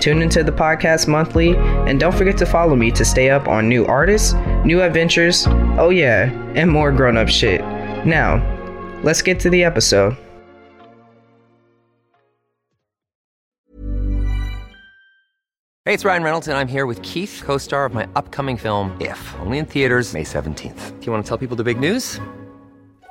Tune into the podcast monthly and don't forget to follow me to stay up on new artists, new adventures, oh yeah, and more grown up shit. Now, let's get to the episode. Hey, it's Ryan Reynolds, and I'm here with Keith, co star of my upcoming film, If, only in theaters, May 17th. Do you want to tell people the big news?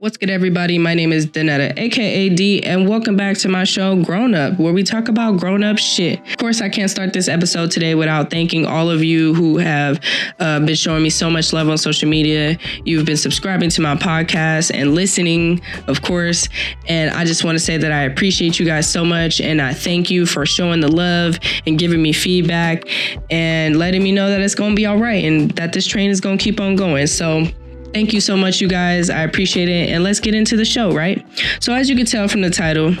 What's good, everybody? My name is Danetta, aka D, and welcome back to my show, Grown Up, where we talk about grown up shit. Of course, I can't start this episode today without thanking all of you who have uh, been showing me so much love on social media. You've been subscribing to my podcast and listening, of course. And I just want to say that I appreciate you guys so much, and I thank you for showing the love and giving me feedback and letting me know that it's going to be all right and that this train is going to keep on going. So, Thank you so much, you guys. I appreciate it. And let's get into the show, right? So, as you can tell from the title,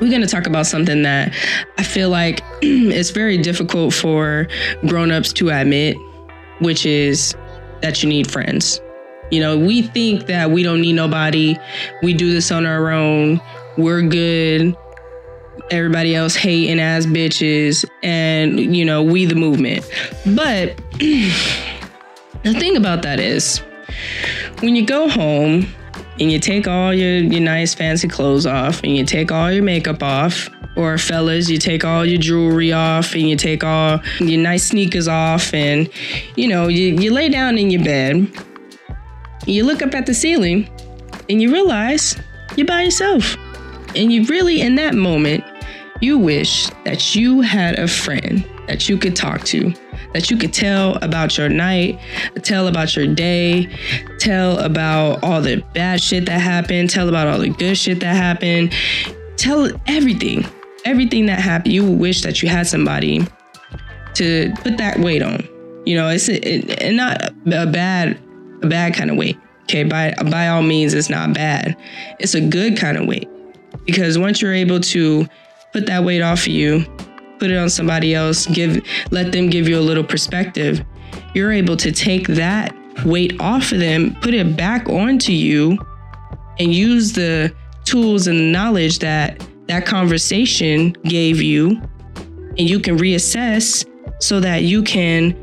we're going to talk about something that I feel like it's very difficult for grown-ups to admit, which is that you need friends. You know, we think that we don't need nobody. We do this on our own. We're good. Everybody else hating ass bitches and, you know, we the movement. But the thing about that is when you go home and you take all your, your nice fancy clothes off and you take all your makeup off, or fellas, you take all your jewelry off and you take all your nice sneakers off and you know, you, you lay down in your bed, you look up at the ceiling and you realize you're by yourself. And you really, in that moment, you wish that you had a friend that you could talk to, that you could tell about your night, tell about your day, tell about all the bad shit that happened, tell about all the good shit that happened, tell everything, everything that happened. You wish that you had somebody to put that weight on. You know, it's it, it, not a bad, a bad kind of weight. Okay, by by all means, it's not bad. It's a good kind of weight because once you're able to put that weight off of you put it on somebody else, give let them give you a little perspective. You're able to take that weight off of them, put it back onto you and use the tools and knowledge that that conversation gave you and you can reassess so that you can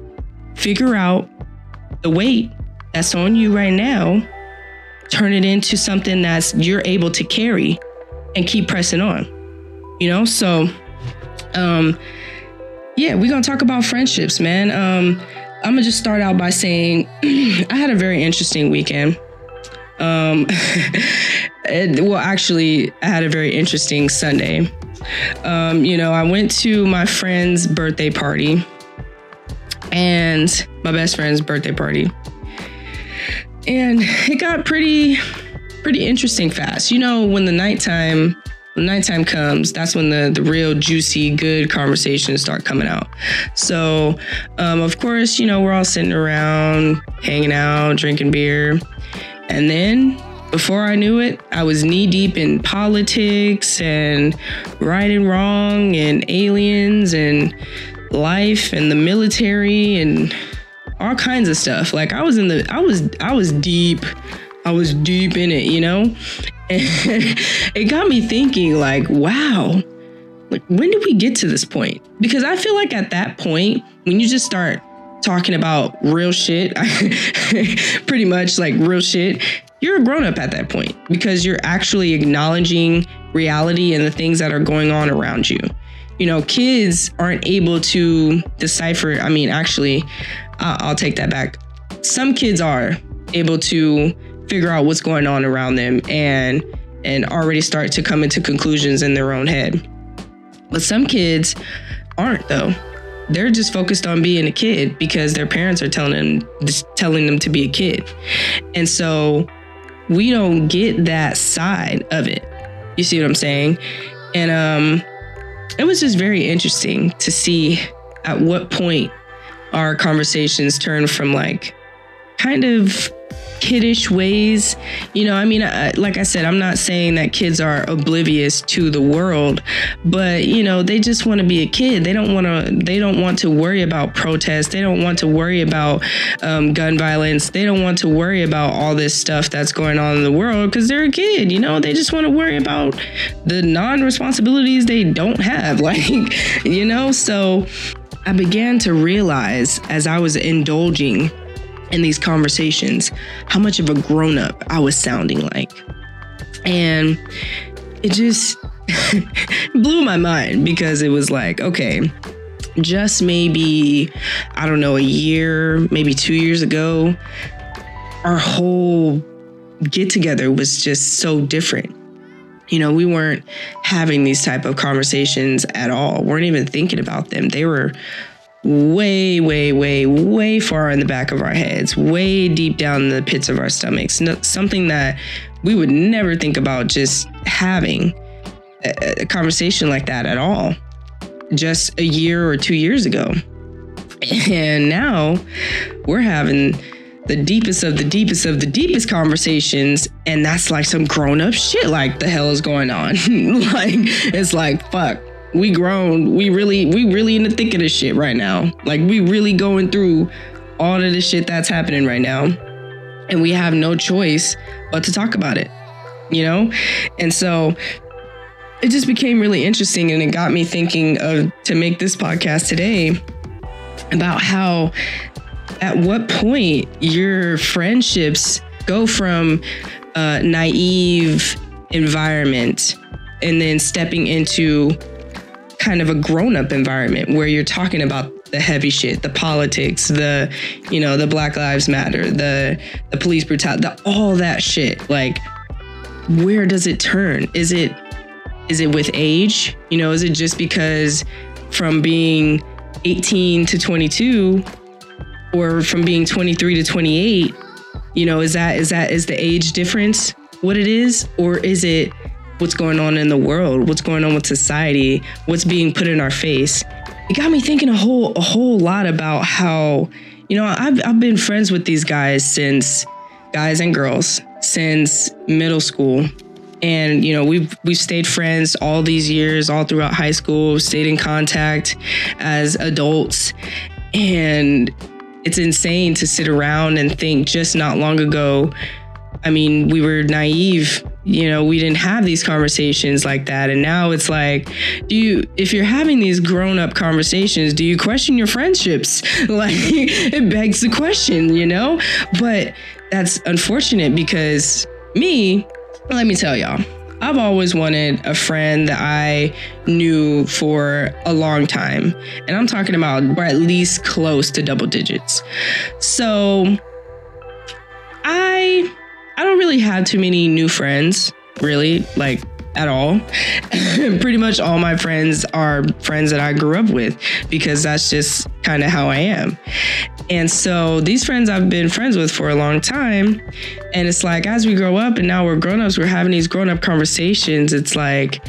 figure out the weight that's on you right now, turn it into something that's you're able to carry and keep pressing on. You know, so um, yeah, we're gonna talk about friendships, man. Um, I'm gonna just start out by saying I had a very interesting weekend. Um, it, well, actually, I had a very interesting Sunday. Um, you know, I went to my friend's birthday party and my best friend's birthday party. And it got pretty pretty interesting fast. You know, when the nighttime when nighttime comes, that's when the, the real juicy, good conversations start coming out. So, um, of course, you know, we're all sitting around, hanging out, drinking beer. And then before I knew it, I was knee deep in politics and right and wrong and aliens and life and the military and all kinds of stuff. Like I was in the I was I was deep I was deep in it, you know? And it got me thinking, like, wow, like, when did we get to this point? Because I feel like at that point, when you just start talking about real shit, pretty much like real shit, you're a grown up at that point because you're actually acknowledging reality and the things that are going on around you. You know, kids aren't able to decipher. I mean, actually, I'll take that back some kids are able to figure out what's going on around them and and already start to come into conclusions in their own head. But some kids aren't though. They're just focused on being a kid because their parents are telling them telling them to be a kid. And so we don't get that side of it. You see what I'm saying? And um it was just very interesting to see at what point our conversations turn from like kind of kiddish ways. You know, I mean, I, like I said, I'm not saying that kids are oblivious to the world, but you know, they just want to be a kid. They don't want to. They don't want to worry about protests. They don't want to worry about um, gun violence. They don't want to worry about all this stuff that's going on in the world because they're a kid. You know, they just want to worry about the non-responsibilities they don't have. Like, you know, so. I began to realize as I was indulging in these conversations how much of a grown up I was sounding like. And it just blew my mind because it was like, okay, just maybe, I don't know, a year, maybe two years ago, our whole get together was just so different. You know, we weren't having these type of conversations at all. weren't even thinking about them. They were way, way, way, way far in the back of our heads, way deep down in the pits of our stomachs. No, something that we would never think about just having a, a conversation like that at all, just a year or two years ago. And now we're having the deepest of the deepest of the deepest conversations and that's like some grown up shit like the hell is going on like it's like fuck we grown. We really, we really in the thick of this shit right now. Like we really going through all of the shit that's happening right now. And we have no choice but to talk about it. You know? And so it just became really interesting and it got me thinking of to make this podcast today about how at what point your friendships go from a naive environment and then stepping into kind of a grown-up environment where you're talking about the heavy shit, the politics, the you know, the Black Lives Matter, the the police brutality, the, all that shit. Like, where does it turn? Is it is it with age? You know, is it just because from being 18 to 22 or from being 23 to 28 you know is that is that is the age difference what it is or is it what's going on in the world, what's going on with society, what's being put in our face. It got me thinking a whole a whole lot about how, you know, I've I've been friends with these guys since guys and girls since middle school. And you know, we've we've stayed friends all these years, all throughout high school, stayed in contact as adults. And it's insane to sit around and think just not long ago I mean, we were naive, you know, we didn't have these conversations like that. And now it's like, do you, if you're having these grown up conversations, do you question your friendships? Like, it begs the question, you know? But that's unfortunate because me, let me tell y'all, I've always wanted a friend that I knew for a long time. And I'm talking about, or at least close to double digits. So don't really have too many new friends, really, like at all. Pretty much all my friends are friends that I grew up with because that's just kind of how I am. And so these friends I've been friends with for a long time. And it's like as we grow up and now we're grown ups, we're having these grown up conversations. It's like,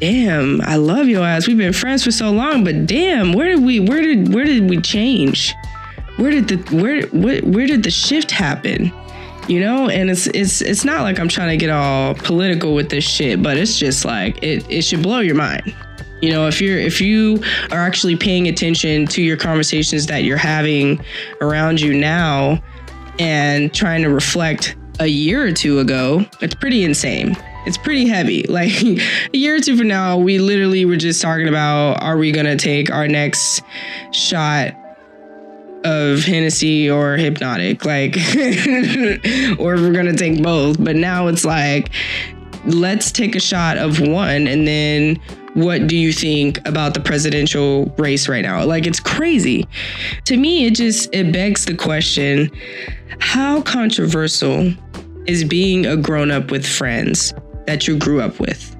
damn, I love your ass. We've been friends for so long, but damn, where did we where did where did we change? Where did the where where, where did the shift happen? You know? And it's it's it's not like i'm trying to get all political with this shit but it's just like it, it should blow your mind. You know if you're if you are actually paying attention to your conversations that you're having around you now and trying to reflect a year or two ago it's pretty insane. It's pretty heavy. Like a year or two from now, we literally were just talking about are we gonna take our next shot of Hennessy or Hpnotiq, like, or we're gonna take both. But now it's like, let's take a shot of one and then what do you think about the presidential race right now? Like it's crazy. To me, it just it begs the question, how controversial is being a grown up with friends that you grew up with?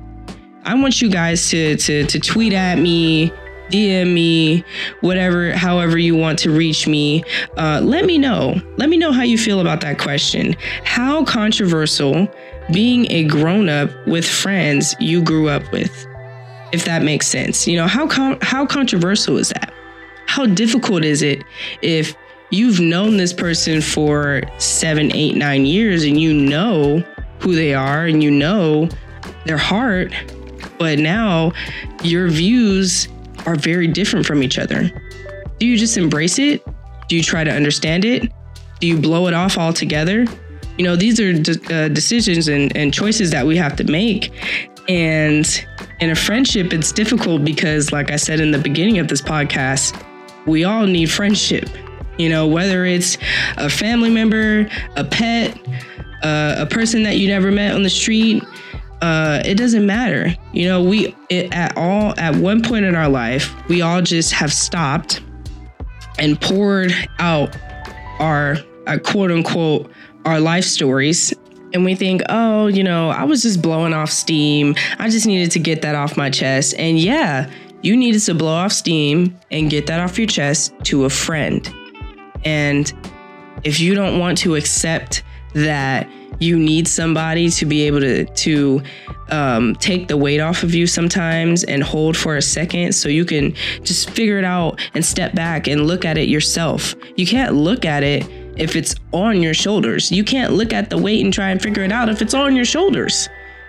I want you guys to to to tweet at me, DM me, whatever, however you want to reach me. Uh, let me know. Let me know how you feel about that question. How controversial being a grown up with friends you grew up with, if that makes sense. You know, how con- how controversial is that? How difficult is it if you've known this person for seven, eight, nine years and you know who they are and you know their heart, but now your views are very different from each other. Do you just embrace it? Do you try to understand it? Do you blow it off altogether? You know, these are de- uh, decisions and, and choices that we have to make. And in a friendship, it's difficult because, like I said in the beginning of this podcast, we all need friendship. You know, whether it's a family member, a pet, uh, a person that you never met on the street, uh, it doesn't matter. You know, we it, at all at one point in our life, we all just have stopped and poured out our uh, quote unquote our life stories. And we think, oh, you know, I was just blowing off steam. I just needed to get that off my chest. And yeah, you needed to blow off steam and get that off your chest to a friend. And if you don't want to accept that you need somebody to be able to to um, take the weight off of you sometimes and hold for a second so you can just figure it out and step back and look at it yourself. You can't look at it if it's on your shoulders. You can't look at the weight and try and figure it out if it's on your shoulders.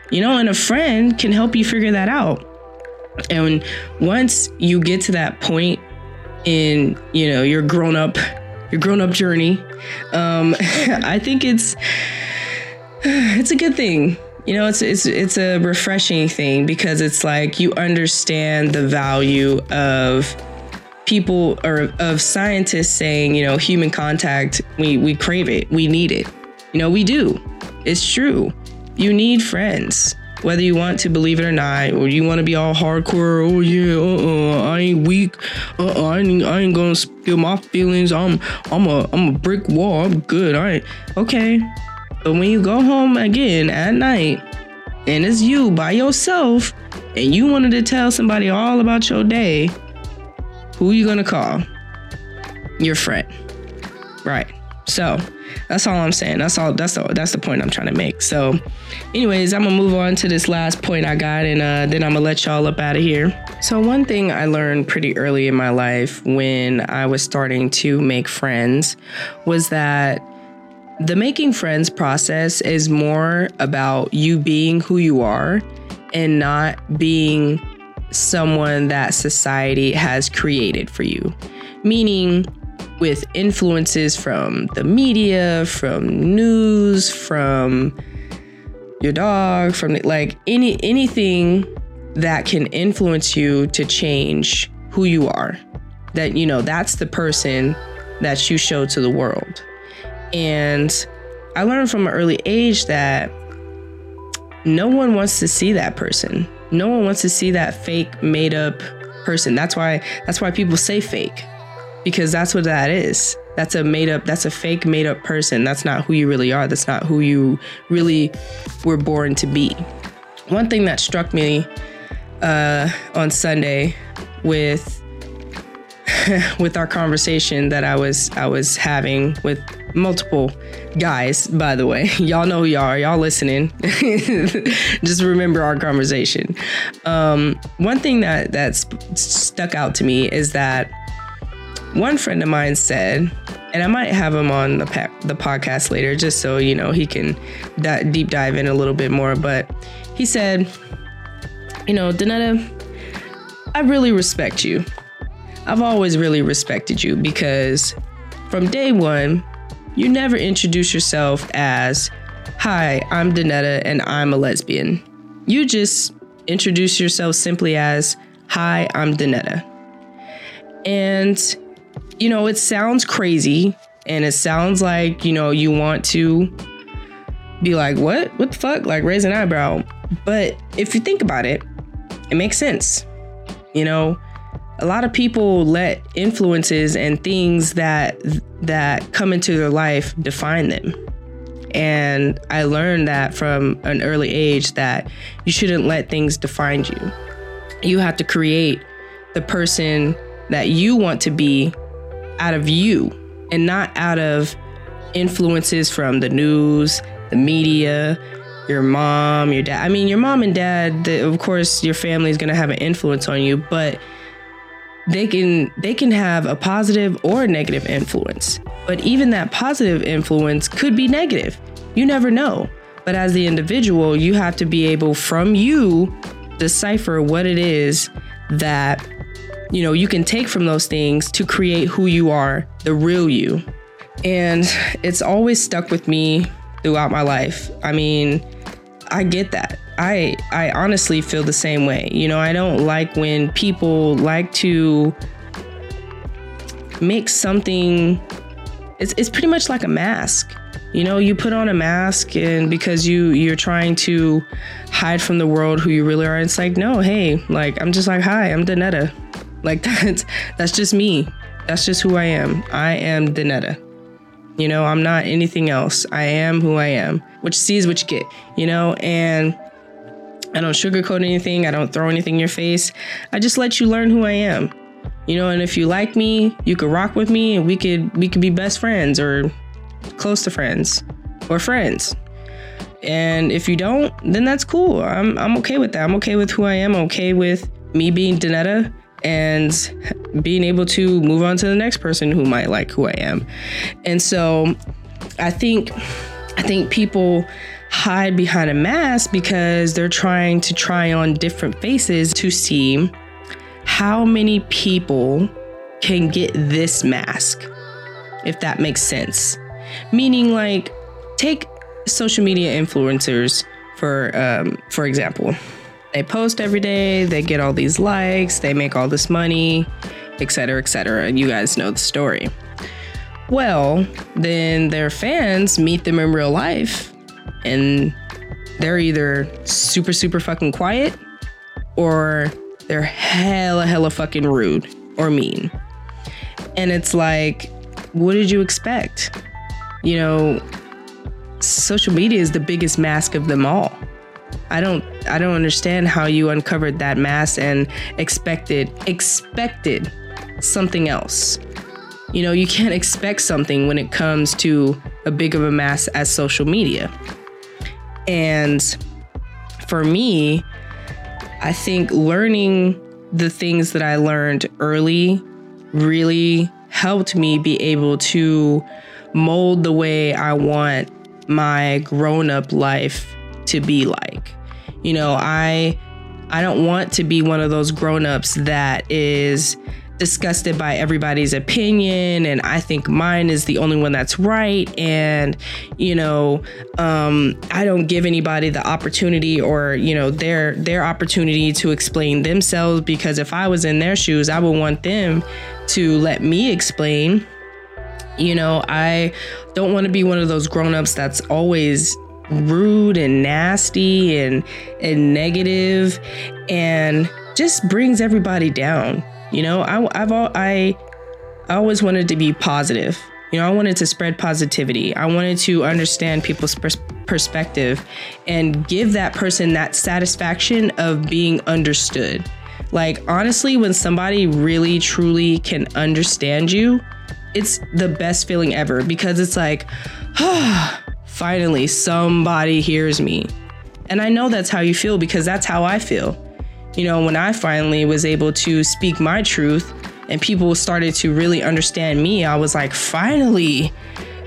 You know, and a friend can help you figure that out. And once you get to that point in, you know, your grown up your grown up journey, um, I think it's it's a good thing. You know, it's it's it's a refreshing thing because it's like you understand the value of people or of scientists saying, you know, human contact, we we crave it, we need it. You know, we do. It's true. You need friends whether you want to believe it or not, or you want to be all hardcore. Oh yeah, uh, uh I ain't weak. Uh, uh I ain't, I ain't gonna spill my feelings. I'm, I'm a, I'm a brick wall. I'm good. All right, okay. But when you go home again at night, and it's you by yourself, and you wanted to tell somebody all about your day, who are you gonna call? Your friend, right? So that's all I'm saying. That's all. That's the that's the point I'm trying to make. So, anyways, I'm gonna move on to this last point I got, and uh, then I'm gonna let y'all up out of here. So, one thing I learned pretty early in my life when I was starting to make friends was that the making friends process is more about you being who you are and not being someone that society has created for you. Meaning, with influences from the media, from news, from your dog, from like any anything that can influence you to change who you are. That you know, that's the person that you show to the world. And I learned from an early age that no one wants to see that person. No one wants to see that fake made up person. That's why that's why people say fake because that's what that is. That's a made up, that's a fake made up person. That's not who you really are. That's not who you really were born to be. One thing that struck me uh, on Sunday with with our conversation that I was I was having with multiple guys, by the way. Y'all know who y'all are. Y'all listening. Just remember our conversation. Um, one thing that that stuck out to me is that one friend of mine said, and I might have him on the pa- the podcast later, just so you know he can d- deep dive in a little bit more. But he said, you know, Danetta, I really respect you. I've always really respected you because from day one, you never introduce yourself as, "Hi, I'm Danetta and I'm a lesbian." You just introduce yourself simply as, "Hi, I'm Danetta. And you know, it sounds crazy and it sounds like, you know, you want to be like, what? What the fuck? Like raise an eyebrow. But if you think about it, it makes sense. You know, a lot of people let influences and things that that come into their life define them. And I learned that from an early age that you shouldn't let things define you. You have to create the person that you want to be out of you and not out of influences from the news, the media, your mom, your dad. I mean, your mom and dad, the, of course, your family is going to have an influence on you, but they can they can have a positive or a negative influence. But even that positive influence could be negative. You never know. But as the individual, you have to be able from you decipher what it is that you know you can take from those things to create who you are, the real you. And it's always stuck with me throughout my life. I mean, I get that. I I honestly feel the same way. You know, I don't like when people like to make something it's it's pretty much like a mask. You know, you put on a mask and because you you're trying to hide from the world who you really are, it's like, no, hey, like I'm just like, hi, I'm Danetta. Like that's that's just me. That's just who I am. I am Danetta. You know, I'm not anything else. I am who I am. What you see is what you get, you know, and I don't sugarcoat anything. I don't throw anything in your face. I just let you learn who I am. You know, and if you like me, you could rock with me and we could we could be best friends or close to friends or friends. And if you don't, then that's cool. I'm I'm okay with that. I'm okay with who I am. I'm okay with me being Danetta and being able to move on to the next person who might like who I am. And so I think I think people hide behind a mask because they're trying to try on different faces to see how many people can get this mask, if that makes sense. Meaning, like, take social media influencers for um, for example. They post every day, they get all these likes, they make all this money, etc., etc. And you guys know the story. Well, then their fans meet them in real life and they're either super, super fucking quiet or they're hella, hella fucking rude or mean. And it's like, what did you expect? You know, social media is the biggest mask of them all. I don't I don't understand how you uncovered that mask and expected expected something else. You know, you can't expect something when it comes to a big of a mass as social media. And for me, I think learning the things that I learned early really helped me be able to mold the way I want my grown up life to be like. You know, I I don't want to be one of those grown-ups that is disgusted by everybody's opinion and I think mine is the only one that's right. And you know um, I don't give anybody the opportunity or you know their their opportunity to explain themselves because if I was in their shoes I would want them to let me explain. You know I don't want to be one of those grown-ups that's always rude and nasty and and negative and just brings everybody down you know, I, I've all, I, I always wanted to be positive. You know, I wanted to spread positivity. I wanted to understand people's pers- perspective and give that person that satisfaction of being understood. Like, honestly, when somebody really truly can understand you, it's the best feeling ever because it's like, ah, finally, somebody hears me. And I know that's how you feel because that's how I feel you know, when I finally was able to speak my truth and people started to really understand me, I was like, finally,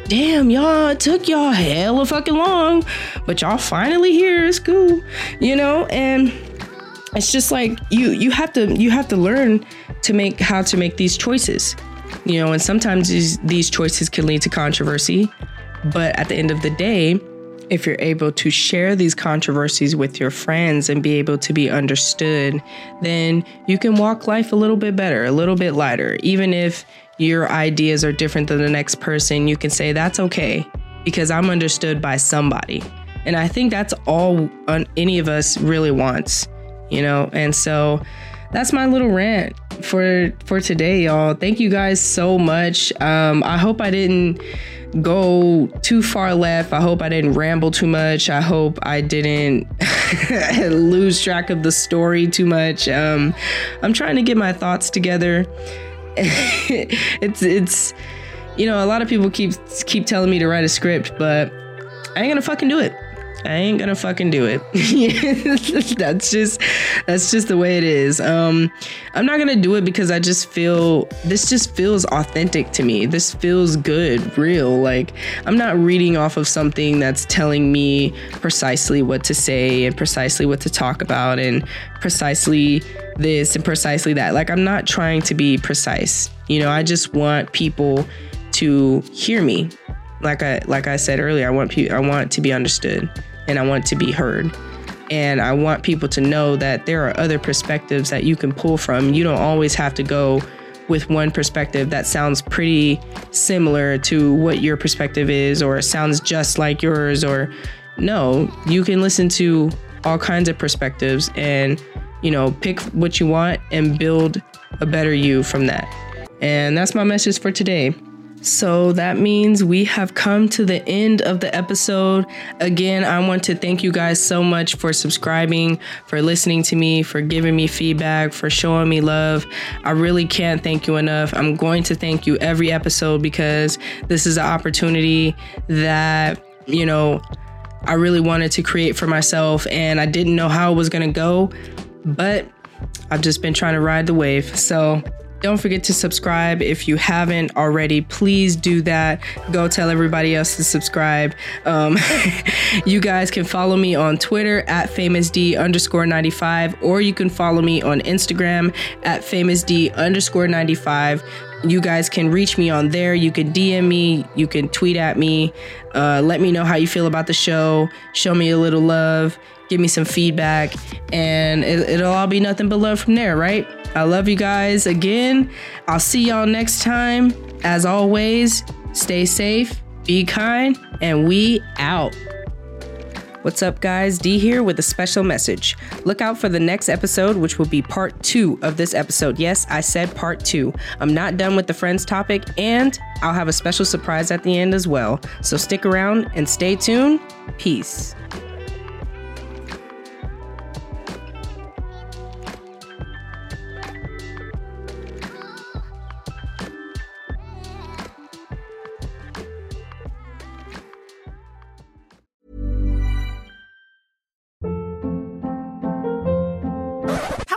damn, y'all, it took y'all hella fucking long, but y'all finally here. It's cool, you know, and it's just like you you have to you have to learn to make how to make these choices you know and sometimes these, these choices can lead to controversy but at the end of the day if you're able to share these controversies with your friends and be able to be understood, then you can walk life a little bit better, a little bit lighter. Even if your ideas are different than the next person, you can say, That's okay because I'm understood by somebody. And I think that's all any of us really wants you know? And so that's my little rant for for today, y'all. Thank you guys so much. Um, I hope I didn't go too far left. I hope I didn't ramble too much. I hope I didn't lose track of the story too much. Um, I'm trying to get my thoughts together. it's it's you know a lot of people keep keep telling me to write a script, but I ain't gonna fucking do it. I ain't gonna fucking do it. that's just that's just the way it is. Um, I'm not gonna do it because I just feel this just feels authentic to me. This feels good, real. Like I'm not reading off of something that's telling me precisely what to say and precisely what to talk about and precisely this and precisely that. Like I'm not trying to be precise. You know, I just want people to hear me. Like I like I said earlier, I want people I want to be understood and I want it to be heard. And I want people to know that there are other perspectives that you can pull from. You don't always have to go with one perspective that sounds pretty similar to what your perspective is, or sounds just like yours, or no, you can listen to all kinds of perspectives and, you know, pick what you want and build a better you from that. And that's my message for today. So that means we have come to the end of the episode. Again, I want to thank you guys so much for subscribing, for listening to me, for giving me feedback, for showing me love. I really can't thank you enough. I'm going to thank you every episode because this is an opportunity that, you know, I really wanted to create for myself and I didn't know how it was going to go, but I've just been trying to ride the wave. So, don't forget to subscribe if you haven't already. Please do that. Go tell everybody else to subscribe. Um, you guys can follow me on Twitter at famousd underscore 95, or you can follow me on Instagram at famousd underscore 95 you guys can reach me on there. You can DM me, you can tweet at me, uh, let me know how you feel about the show, show me a little love, give me some feedback, and it, it'll all be nothing but love from there, right? I love you guys again. I'll see y'all next time. As always, stay safe, be kind, and we out. What's up, guys? D here with a special message. Look out for the next episode, which will be part two of this episode. Yes, I said part two. I'm not done with the friends topic, and I'll have a special surprise at the end as well. So stick around and stay tuned. Peace.